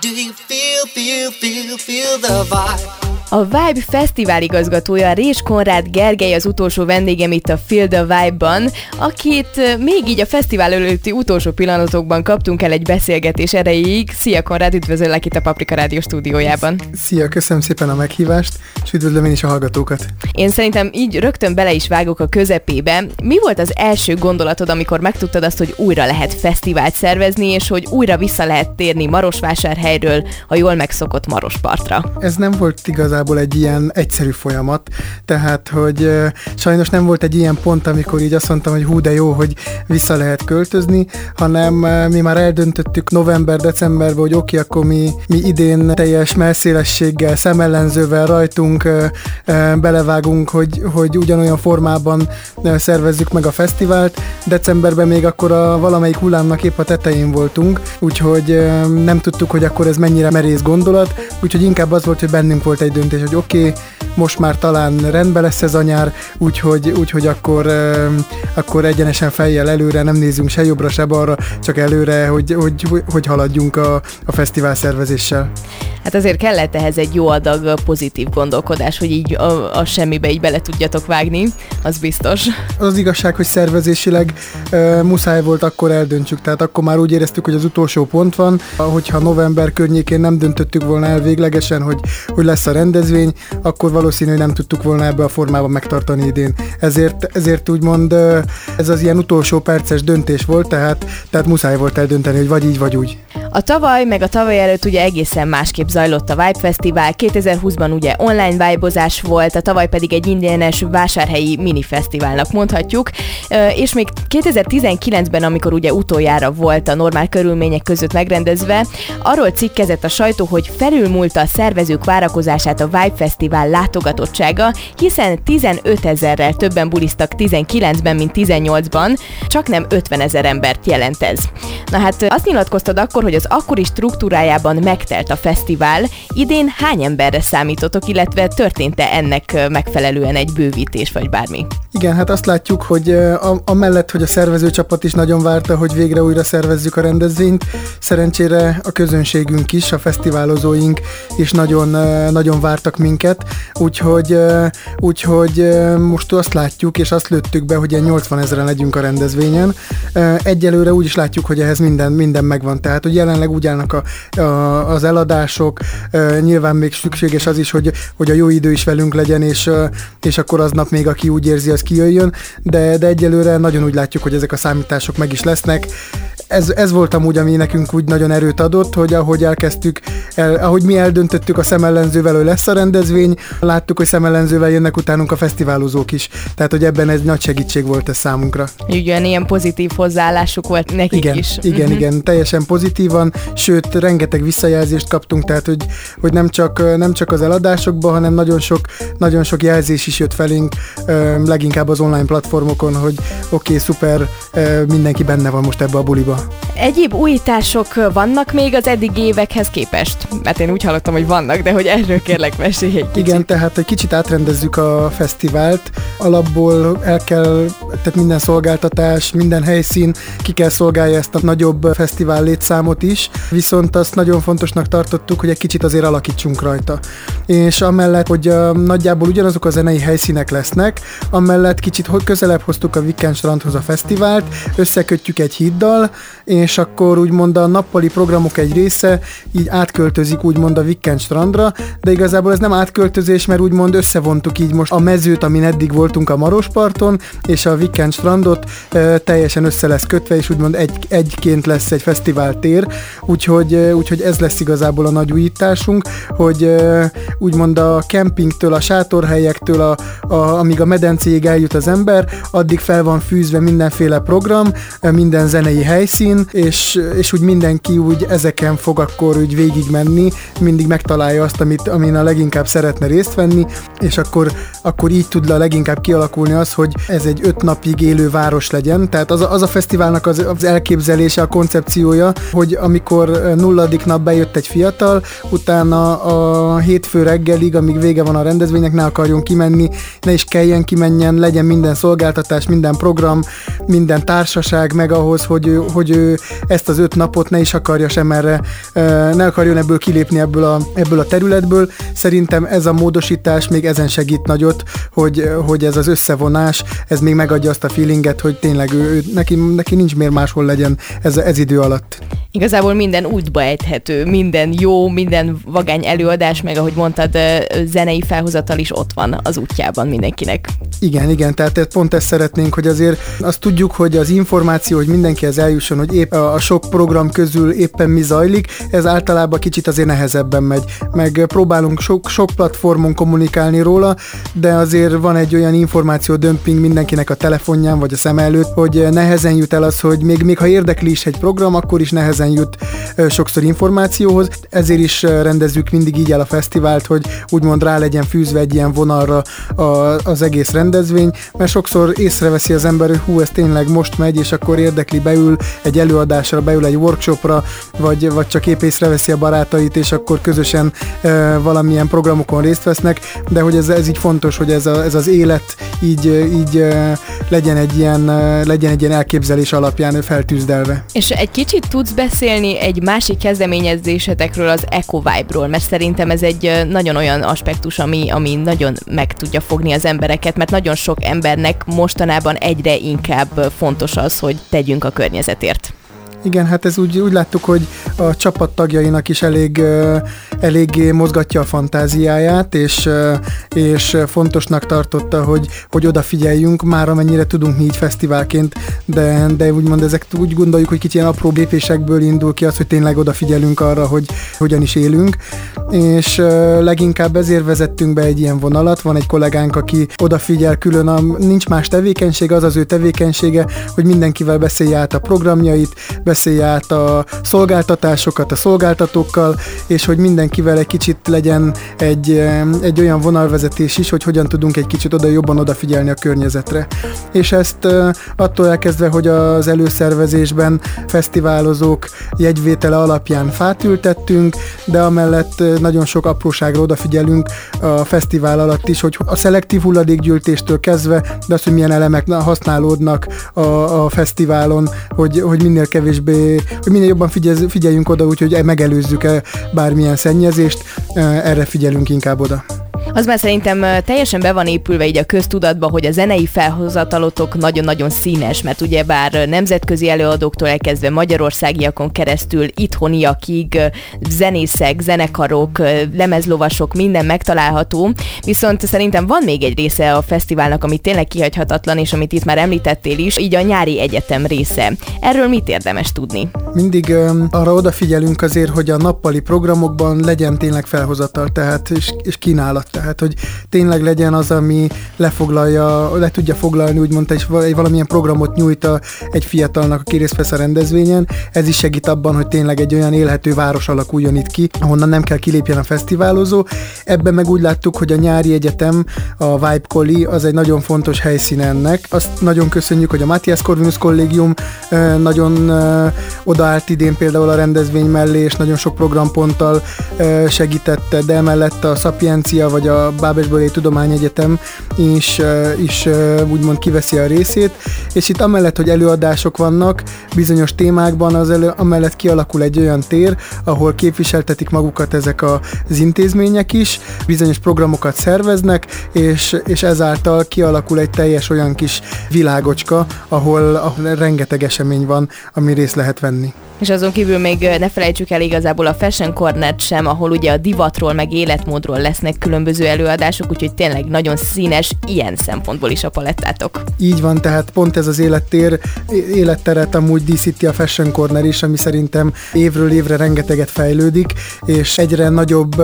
Do you feel, feel, feel, feel the vibe? A Vibe Fesztivál igazgatója Rés Konrád Gergely az utolsó vendégem itt a Feel the Vibe-ban, akit még így a fesztivál előtti utolsó pillanatokban kaptunk el egy beszélgetés erejéig. Szia Konrád, üdvözöllek itt a Paprika Rádió stúdiójában. Szia, köszönöm szépen a meghívást, és üdvözlöm én is a hallgatókat. Én szerintem így rögtön bele is vágok a közepébe. Mi volt az első gondolatod, amikor megtudtad azt, hogy újra lehet fesztivált szervezni, és hogy újra vissza lehet térni Marosvásárhelyről a jól megszokott Marospartra? Ez nem volt igazán igazából egy ilyen egyszerű folyamat, tehát hogy sajnos nem volt egy ilyen pont, amikor így azt mondtam, hogy hú, de jó, hogy vissza lehet költözni, hanem mi már eldöntöttük november-decemberben, hogy oké, akkor mi, mi idén teljes melszélességgel, szemellenzővel rajtunk belevágunk, hogy, hogy ugyanolyan formában szervezzük meg a fesztivált. Decemberben még akkor a valamelyik hullámnak épp a tetején voltunk, úgyhogy nem tudtuk, hogy akkor ez mennyire merész gondolat, úgyhogy inkább az volt, hogy bennünk volt egy döntés, hogy oké, okay, most már talán rendben lesz ez a nyár, úgyhogy, úgyhogy akkor, akkor egyenesen fejjel előre, nem nézünk se jobbra, se balra, csak előre, hogy, hogy, hogy haladjunk a, a fesztivál szervezéssel. Hát azért kellett ehhez egy jó adag pozitív gondolkodás, hogy így a, a semmibe így bele tudjatok vágni, az biztos. Az igazság, hogy szervezésileg e, muszáj volt akkor eldöntsük, tehát akkor már úgy éreztük, hogy az utolsó pont van, hogyha november környékén nem döntöttük volna el véglegesen, hogy, hogy lesz a rendezvény, akkor valószínű, hogy nem tudtuk volna ebbe a formában megtartani idén. Ezért, ezért úgymond ez az ilyen utolsó perces döntés volt, tehát, tehát muszáj volt eldönteni, hogy vagy így, vagy úgy. A tavaly, meg a tavaly előtt ugye egészen másképp zajlott a Vibe Fesztivál. 2020-ban ugye online vibe volt, a tavaly pedig egy ingyenes vásárhelyi mini fesztiválnak mondhatjuk. És még 2019-ben, amikor ugye utoljára volt a normál körülmények között megrendezve, arról cikkezett a sajtó, hogy felülmúlta a szervezők várakozását a Vibe Fesztivál látogatottsága, hiszen 15 ezerrel többen bulisztak 19-ben, mint 18-ban, csak nem 50 ezer embert jelent ez. Na hát azt nyilatkoztad akkor, hogy az akkori struktúrájában megtelt a fesztivál. Idén hány emberre számítotok, illetve történt-e ennek megfelelően egy bővítés vagy bármi? Igen, hát azt látjuk, hogy a, a mellett, hogy a szervezőcsapat is nagyon várta, hogy végre újra szervezzük a rendezvényt, szerencsére a közönségünk is, a fesztiválozóink is nagyon, nagyon vártak minket, úgyhogy, úgyhogy most azt látjuk, és azt lőttük be, hogy ilyen 80 ezeren legyünk a rendezvényen. Egyelőre úgy is látjuk, hogy ehhez minden, minden megvan, tehát hogy jelenleg úgy állnak a, a, az eladások, nyilván még szükséges az is, hogy, hogy a jó idő is velünk legyen, és, és akkor aznap még aki úgy érzi, az kijöjjön, de, de egyelőre nagyon úgy látjuk, hogy ezek a számítások meg is lesznek. Ez, ez volt amúgy, ami nekünk úgy nagyon erőt adott, hogy ahogy elkezdtük, el, ahogy mi eldöntöttük a szemellenzővel, hogy lesz a rendezvény, láttuk, hogy szemellenzővel jönnek utánunk a fesztiválozók is. Tehát, hogy ebben egy nagy segítség volt ez számunkra. Igen, ilyen pozitív hozzáállásuk volt nekik igen, is. Igen, uh-huh. igen, teljesen pozitívan, sőt, rengeteg visszajelzést kaptunk, tehát, hogy, hogy nem, csak, nem csak az eladásokban, hanem nagyon sok, nagyon sok jelzés is jött felénk, leginkább az online platformokon, hogy oké, okay, szuper, mindenki benne van most ebbe a buliba. Egyéb újítások vannak még az eddigi évekhez képest? Mert én úgy hallottam, hogy vannak, de hogy erről kérlek mesélj egy kicsit. Igen, tehát egy kicsit átrendezzük a fesztivált. Alapból el kell, tehát minden szolgáltatás, minden helyszín ki kell szolgálja ezt a nagyobb fesztivál létszámot is, viszont azt nagyon fontosnak tartottuk, hogy egy kicsit azért alakítsunk rajta. És amellett, hogy nagyjából ugyanazok a zenei helyszínek lesznek, amellett kicsit közelebb hoztuk a Weekend strandhoz a fesztivált, összekötjük egy híddal, és akkor úgymond a nappali programok egy része így átköltözik úgymond a strandra, de igazából ez nem átköltözés, mert úgymond összevontuk így most a mezőt, amin eddig voltunk a Marosparton, és a Weekend strandot e, teljesen össze lesz kötve, és úgymond egy, egyként lesz egy fesztivál tér, úgyhogy, e, úgyhogy ez lesz igazából a nagy újításunk, hogy e, úgymond a kempingtől, a sátorhelyektől, a, a, amíg a medencéig eljut az ember, addig fel van fűzve mindenféle program, minden zenei helyszín, és, és úgy mindenki úgy ezeken fog akkor úgy végigmenni, mindig megtalálja azt, amit, amin a leginkább szeretne részt venni, és akkor, akkor így tud a leginkább kialakulni az, hogy ez egy öt napig élő város legyen. Tehát az a, az a fesztiválnak az, az elképzelése, a koncepciója, hogy amikor nulladik nap bejött egy fiatal, utána a hétfő reggelig, amíg vége van a rendezvénynek, ne akarjon kimenni, ne is kelljen kimenjen, legyen minden szolgáltatás, minden program, minden társaság meg ahhoz, hogy hogy hogy ő ezt az öt napot ne is akarja sem erre, ne akarjon ebből kilépni ebből a, ebből a területből. Szerintem ez a módosítás még ezen segít nagyot, hogy, hogy ez az összevonás, ez még megadja azt a feelinget, hogy tényleg ő, ő neki, neki nincs miért máshol legyen ez, ez idő alatt. Igazából minden útba ejthető, minden jó, minden vagány előadás, meg ahogy mondtad, zenei felhozatal is ott van az útjában mindenkinek. Igen, igen, tehát pont ezt szeretnénk, hogy azért azt tudjuk, hogy az információ, hogy mindenkihez eljusson, hogy épp a sok program közül éppen mi zajlik, ez általában kicsit azért nehezebben megy. Meg próbálunk sok, sok platformon kommunikálni róla, de azért van egy olyan információ dömping mindenkinek a telefonján vagy a szem előtt, hogy nehezen jut el az, hogy még, még ha érdekli is egy program, akkor is nehezen jut sokszor információhoz. Ezért is rendezzük mindig így el a fesztivált, hogy úgymond rá legyen fűzve egy ilyen vonalra az egész rendezvény, mert sokszor észreveszi az ember, hogy hú, ez tényleg most megy, és akkor érdekli, beül egy előadásra, beül egy workshopra, vagy, vagy csak épp észreveszi a barátait, és akkor közösen e, valamilyen programokon részt vesznek, de hogy ez, ez így fontos, hogy ez, a, ez az élet így, így e, legyen, egy ilyen, legyen egy ilyen elképzelés alapján feltűzdelve. És egy kicsit tudsz beszélni egy másik kezdeményezésetekről, az Eco Vibe-ról, mert szerintem ez egy nagyon olyan aspektus, ami, ami nagyon meg tudja fogni az embereket, mert nagyon sok embernek mostanában egyre inkább fontos az, hogy tegyünk a környezetért. Igen, hát ez úgy, úgy láttuk, hogy a csapat tagjainak is elég, eléggé mozgatja a fantáziáját, és, és fontosnak tartotta, hogy, hogy odafigyeljünk, már amennyire tudunk mi így fesztiválként, de, de úgymond ezek úgy gondoljuk, hogy kicsit ilyen apró lépésekből indul ki az, hogy tényleg odafigyelünk arra, hogy hogyan is élünk, és leginkább ezért vezettünk be egy ilyen vonalat, van egy kollégánk, aki odafigyel külön, a, nincs más tevékenység, az az ő tevékenysége, hogy mindenkivel beszélje át a programjait, beszélje át a szolgáltatásokat a szolgáltatókkal, és hogy mindenkivel egy kicsit legyen egy, egy olyan vonalvezetés is, hogy hogyan tudunk egy kicsit oda jobban odafigyelni a környezetre. És ezt attól elkezdve, hogy az előszervezésben fesztiválozók jegyvétele alapján fát ültettünk, de amellett nagyon sok apróságra odafigyelünk a fesztivál alatt is, hogy a szelektív hulladékgyűjtéstől kezdve, de az, hogy milyen elemek használódnak a, a fesztiválon, hogy, hogy minél kevés kevésbé, hogy minél jobban figyeljünk oda, úgyhogy megelőzzük-e bármilyen szennyezést, erre figyelünk inkább oda. Az már szerintem teljesen be van épülve így a köztudatba, hogy a zenei felhozatalotok nagyon-nagyon színes, mert ugye bár nemzetközi előadóktól elkezdve magyarországiakon keresztül itthoniakig zenészek, zenekarok, lemezlovasok, minden megtalálható, viszont szerintem van még egy része a fesztiválnak, ami tényleg kihagyhatatlan, és amit itt már említettél is, így a nyári egyetem része. Erről mit érdemes tudni? Mindig um, arra odafigyelünk azért, hogy a nappali programokban legyen tényleg felhozatal, tehát és, és kínálat tehát hogy tényleg legyen az, ami lefoglalja, le tudja foglalni, úgymond egy valamilyen programot nyújt a, egy fiatalnak, aki részt a rendezvényen. Ez is segít abban, hogy tényleg egy olyan élhető város alakuljon itt ki, ahonnan nem kell kilépjen a fesztiválozó. Ebben meg úgy láttuk, hogy a nyári egyetem, a Vibe Colli, az egy nagyon fontos helyszín ennek. Azt nagyon köszönjük, hogy a Matthias Corvinus Kollégium nagyon odaállt idén például a rendezvény mellé, és nagyon sok programponttal segítette, de emellett a Sapiencia vagy a Bábesbölé Tudományegyetem is, is úgymond kiveszi a részét, és itt amellett, hogy előadások vannak bizonyos témákban, az elő, amellett kialakul egy olyan tér, ahol képviseltetik magukat ezek az intézmények is, bizonyos programokat szerveznek, és, és ezáltal kialakul egy teljes olyan kis világocska, ahol, ahol rengeteg esemény van, ami részt lehet venni. És azon kívül még ne felejtsük el igazából a Fashion corner sem, ahol ugye a divatról meg életmódról lesznek különböző előadások, úgyhogy tényleg nagyon színes ilyen szempontból is a palettátok. Így van, tehát pont ez az élettér, életteret amúgy díszíti a Fashion Corner is, ami szerintem évről évre rengeteget fejlődik, és egyre nagyobb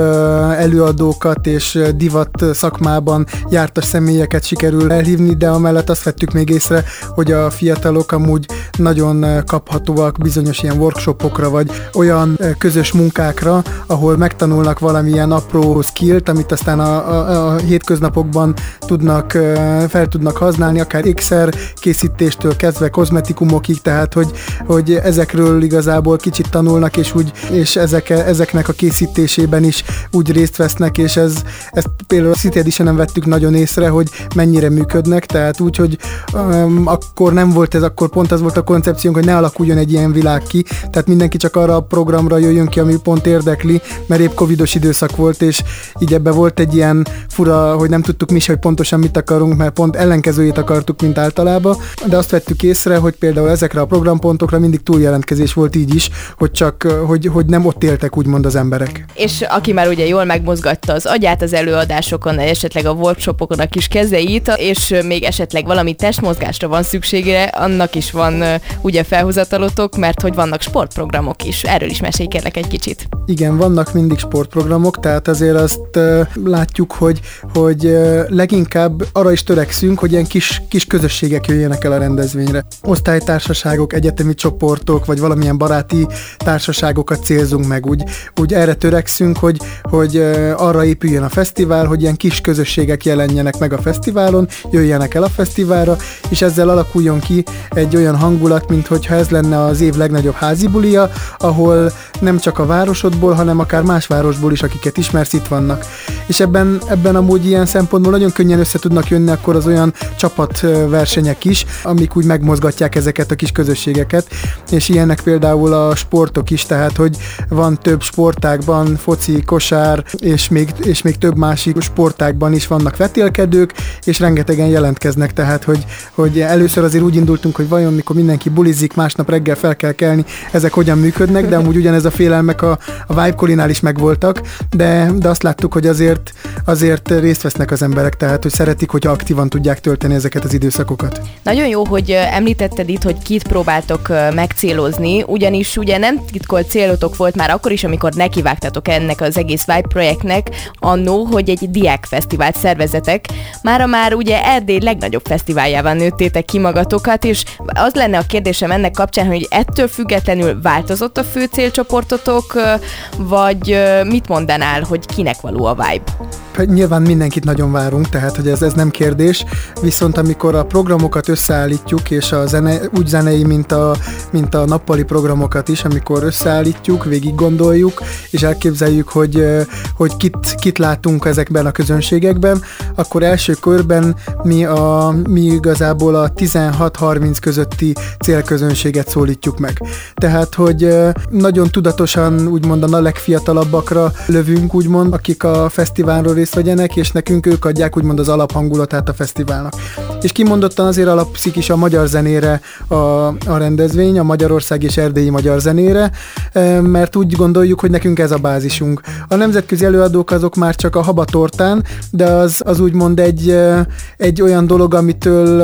előadókat és divat szakmában jártas személyeket sikerül elhívni, de amellett azt vettük még észre, hogy a fiatalok amúgy nagyon kaphatóak bizonyos ilyen workshopokra, vagy olyan közös munkákra, ahol megtanulnak valamilyen apró skillt, amit aztán a, a, a hétköznapokban tudnak, fel tudnak használni, akár ékszer készítéstől kezdve kozmetikumokig, tehát hogy, hogy ezekről igazából kicsit tanulnak, és úgy, és ezek, ezeknek a készítésében is úgy részt vesznek, és ez, ezt például a City edition vettük nagyon észre, hogy mennyire működnek, tehát úgy, hogy um, akkor nem volt ez, akkor pont az volt a koncepciónk, hogy ne alakuljon egy ilyen világ ki, tehát mindenki csak arra a programra jöjjön ki, ami pont érdekli, mert épp covidos időszak volt, és így ebbe volt egy ilyen fura, hogy nem tudtuk mi hogy pontosan mit akarunk, mert pont ellenkezőjét akartuk, mint általában, de azt vettük észre, hogy például ezekre a programpontokra mindig túljelentkezés volt így is, hogy csak, hogy, hogy nem ott éltek úgymond az emberek. És aki már ugye jól megmozgatta az agyát az előadásokon, esetleg a workshopokon a kis kezeit, és még esetleg valami testmozgásra van szüksége, annak is van ugye felhozatalotok, mert hogy vannak sportprogramok is. Erről is mesélj kérlek egy kicsit. Igen, vannak mindig sportprogramok, tehát azért azt látjuk, hogy, hogy leginkább arra is törekszünk, hogy ilyen kis, kis közösségek jöjjenek el a rendezvényre. Osztálytársaságok, egyetemi csoportok, vagy valamilyen baráti társaságokat célzunk meg. Úgy, úgy erre törekszünk, hogy, hogy arra épüljön a fesztivál, hogy ilyen kis közösségek jelenjenek meg a fesztiválon, jöjjenek el a fesztiválra, és ezzel alakuljon ki egy olyan hangulat, mint hogyha ez lenne az év legnagyobb házi bulia, ahol nem csak a városodból, hanem akár más városból is, akiket ismersz, itt vannak. És ebben, ebben amúgy ilyen szempontból nagyon könnyen össze tudnak jönni akkor az olyan csapatversenyek is, amik úgy megmozgatják ezeket a kis közösségeket, és ilyenek például a sportok is, tehát hogy van több sportákban, foci, kosár, és még, és még több másik sportákban is vannak vetélkedők, és rengetegen jelentkeznek, tehát hogy, hogy először azért úgy indultunk, hogy vajon mikor mindenki bulizik, másnap reggel fel kell kelni, ezek hogyan működnek, de amúgy ugyanez a félelmek a, a Vibe Colinál is megvoltak, de, de azt láttuk, hogy azért, azért részt vesznek az emberek, tehát hogy szeretik, hogy aktívan tudják tölteni ezeket az időszakokat. Nagyon jó, hogy említetted itt, hogy kit próbáltok megcélozni, ugyanis ugye nem titkolt célotok volt már akkor is, amikor nekivágtatok ennek az egész Vibe projektnek, annó, hogy egy diákfesztivált szervezetek, mára már ugye Erdély legnagyobb fesztiváljában nőttétek ki magatokat, és az lenne a kérdésem ennek kapcsán, hogy ettől függetlenül változott a fő célcsoportotok, vagy mit mondanál, hogy kinek való a vibe? Hát nyilván mindenkit nagyon várunk, tehát hogy ez, ez nem kérdés, viszont amikor a programokat összeállítjuk, és a zene, úgy zenei, mint a, mint a nappali programokat is, amikor összeállítjuk, végig gondoljuk, és elképzeljük, hogy, hogy kit, kit látunk ezekben a közönségekben, akkor első körben mi, a, mi igazából a 16-30 közötti célközönséget szólítjuk meg. Tehát, hogy nagyon tudatosan úgymond a legfiatalabbakra lövünk, úgymond, akik a fesztiválról részt vegyenek, és nekünk ők adják úgymond az alaphangulatát a fesztiválnak. És kimondottan azért alapszik is a magyar zenére a, a rendezvény, a Magyarország és erdélyi magyar zenére, mert úgy gondoljuk, hogy nekünk ez a bázisunk. A nemzetközi előadók azok már csak a habatortán, de az, az úgymond egy, egy olyan dolog, amitől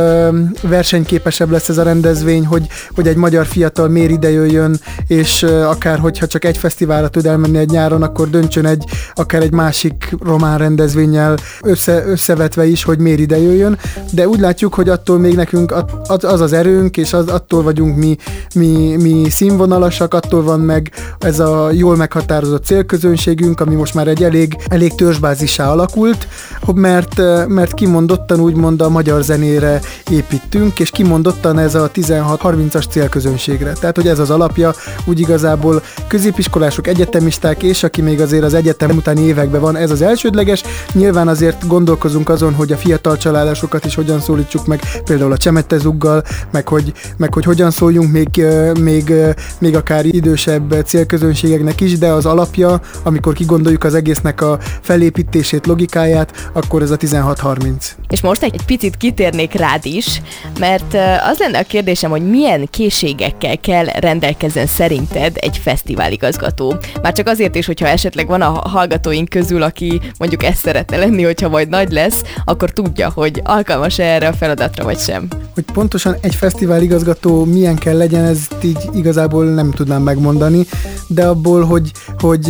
versenyképesebb lesz ez a rendezvény, hogy, hogy egy magyar fiatal miért ide jöjjön, és akár hogyha csak egy fesztiválra tud elmenni egy nyáron, akkor döntsön egy akár egy másik román rendezvényel össze, összevetve is, hogy miért ide jöjjön, de úgy látjuk, hogy attól még nekünk az az erőnk, és az, attól vagyunk mi, mi, mi színvonalasak, attól van meg ez a jól meghatározott célközönségünk, ami most már egy elég, elég törzsbázisá alakult, mert, mert kimondottan úgymond a magyar zenére építünk, és kimondottan ez a 16-30-as célközönségre. Tehát, hogy ez az alapja, úgy igazából középiskolások, egyetemisták, és aki még azért az egyetem utáni években van, ez az elsődleges. Nyilván azért gondolkozunk azon, hogy a fiatal családosokat is hogyan szólítsuk meg, például a csemetezuggal, meg hogy, meg hogy hogyan szóljunk még, még, még akár idősebb célközönségeknek is, de az alapja, amikor kigondoljuk az egésznek a felépítését, logikáját, akkor ez a 16-30. És most egy picit kitérnék rád is, mert az lenne a kérdésem, hogy milyen készségekkel kell rendelkezzen szerinted egy fesztiváligazgató. Már csak azért is, hogyha esetleg van a hallgatóink közül, aki mondjuk ezt szeretne lenni, hogyha majd nagy lesz, akkor tudja, hogy alkalmas -e erre a feladatra, vagy sem. Hogy pontosan egy fesztivál igazgató milyen kell legyen, ezt így igazából nem tudnám megmondani, de abból, hogy, hogy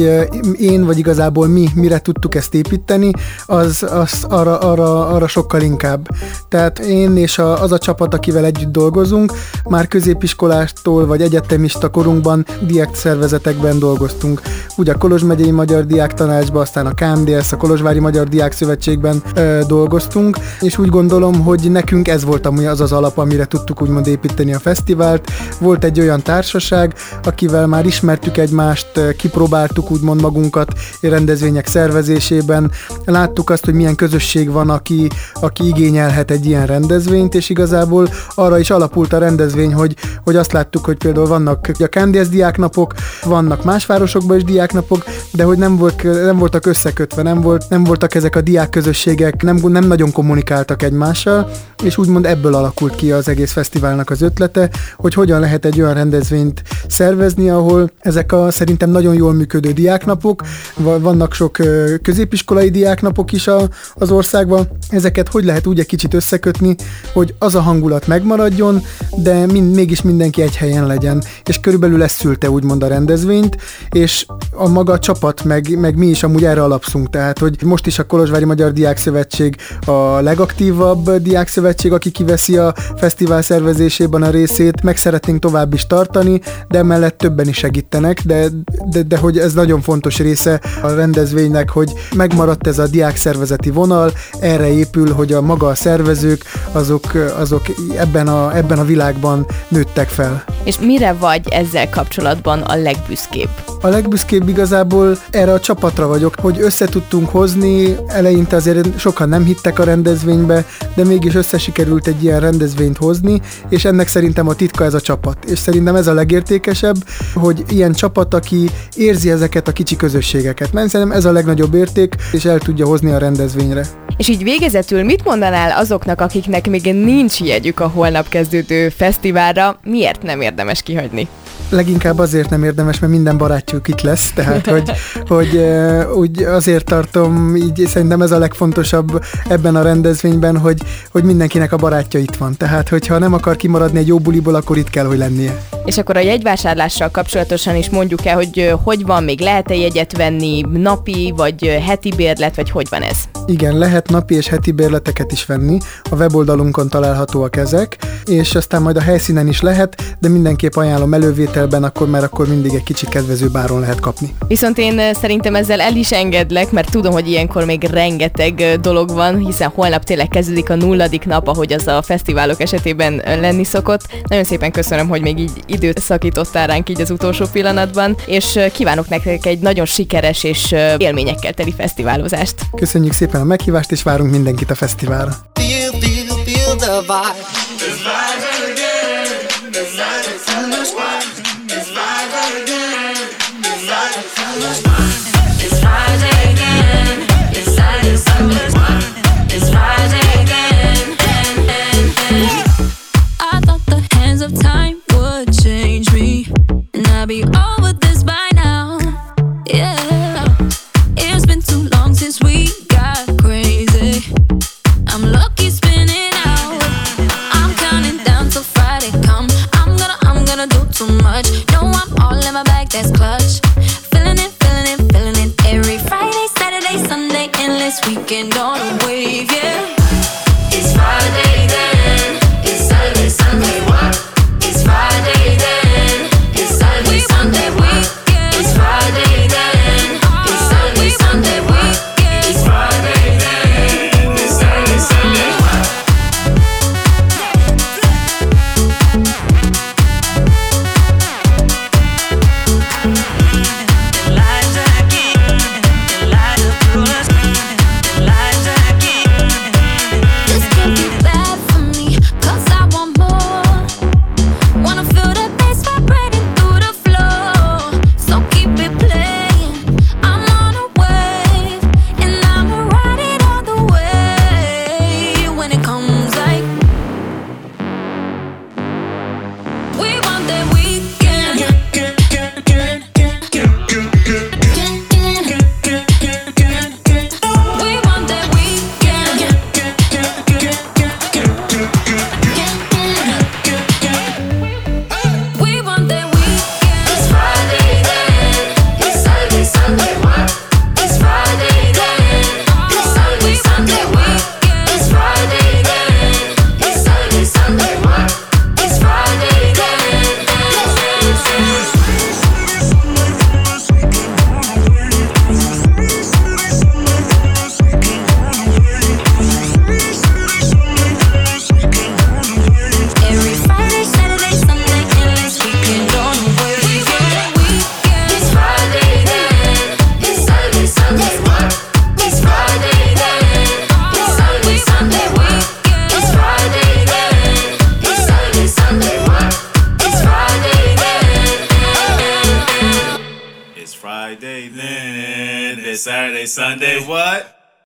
én, vagy igazából mi, mire tudtuk ezt építeni, az, az arra, arra, arra sokkal inkább. Tehát én és a, az a csapat, akivel együtt dolgozunk, már középiskolástól vagy egyetemista korunkban diák szervezetekben dolgoztunk. Ugye a Kolozs megyei Magyar Diák Tanácsban, aztán a KMDS, a Kolozsvári Magyar Diák Szövetségben ö, dolgoztunk, és úgy gondolom, hogy nekünk ez volt ami az az alap, amire tudtuk úgymond építeni a fesztivált. Volt egy olyan társaság, akivel már ismertük egymást, kipróbáltuk úgymond magunkat rendezvények szervezésében, láttuk azt, hogy milyen közösség van, aki, aki igényelhet egy ilyen rendezvényt, és igazából arra is alapult a rendezvény, hogy, hogy azt láttuk, hogy például vannak a KNDS diáknapok, vannak más városokban is diáknapok, de hogy nem, volt, nem voltak összekötve, nem, volt, nem voltak ezek a diák közösségek, nem, nem nagyon kommunikáltak egymással, és úgymond ebből alakult ki az egész fesztiválnak az ötlete, hogy hogyan lehet egy olyan rendezvényt szervezni, ahol ezek a szerintem nagyon jól működő diáknapok, vannak sok középiskolai diáknapok is a, az országban, ezeket hogy lehet úgy egy kicsit összekötni, hogy az a hangulat megmaradjon, de mind, mégis mindenki egy helyen legyen. És körülbelül ez szülte úgymond a rendezvényt, és a maga a csapat, meg, meg mi is amúgy erre alapszunk. Tehát, hogy most is a Kolozsvári Magyar Diák Szövetség a legaktívabb diák szövetség, aki kiveszi a fesztivál szervezésében a részét, meg szeretnénk tovább is tartani, de emellett többen is segítenek, de, de, de hogy ez nagyon fontos része a rendezvénynek, hogy megmaradt ez a diák szervezeti vonal, erre épül, hogy a maga a szervezők, azok, azok ebben, a, ebben a világban nőttek fel. És mire vagy ezzel kapcsolatban a legbüszkébb? A legbüszkébb igazából erre a csapatra vagyok, hogy össze tudtunk hozni, eleinte azért sokan nem hittek a rendezvénybe, de mégis összesikerült egy ilyen rendezvényt hozni, és ennek szerintem a titka ez a csapat. És szerintem ez a legértékesebb, hogy ilyen csapat, aki érzi ezeket a kicsi közösségeket. Mert szerintem ez a legnagyobb érték, és el tudja hozni a rendezvényre. És így végezetül mit mondanál azoknak, akiknek még nincs jegyük a holnap kezdődő fesztiválra, miért nem érdemes kihagyni? Leginkább azért nem érdemes, mert minden barátjuk itt lesz, tehát hogy, hogy úgy azért tartom, így szerintem ez a legfontosabb ebben a rendezvényben, hogy, hogy mindenkinek a barátja itt van. Tehát, hogyha nem akar kimaradni egy jó buliból, akkor itt kell, hogy lennie. És akkor a jegyvásárlással kapcsolatosan is mondjuk el, hogy hogy van, még lehet-e jegyet venni, napi vagy heti bérlet, vagy hogy van ez? Igen, lehet napi és heti bérleteket is venni, a weboldalunkon találhatóak ezek, és aztán majd a helyszínen is lehet, de mindenképp ajánlom elővételben, akkor mert akkor mindig egy kicsit kedvező áron lehet kapni. Viszont én szerintem ezzel el is engedlek, mert tudom, hogy ilyenkor még rengeteg dolog van, hiszen holnap tényleg kezdődik a nulladik nap, ahogy az a fesztiválok esetében lenni szokott. Nagyon szépen köszönöm, hogy még így időt szakítottál ránk így az utolsó pillanatban, és kívánok nektek egy nagyon sikeres és élményekkel teli fesztiválozást. Köszönjük szépen a meghívást, és várunk mindenkit a fesztiválra. Feel, feel, feel the vibe. I'm counting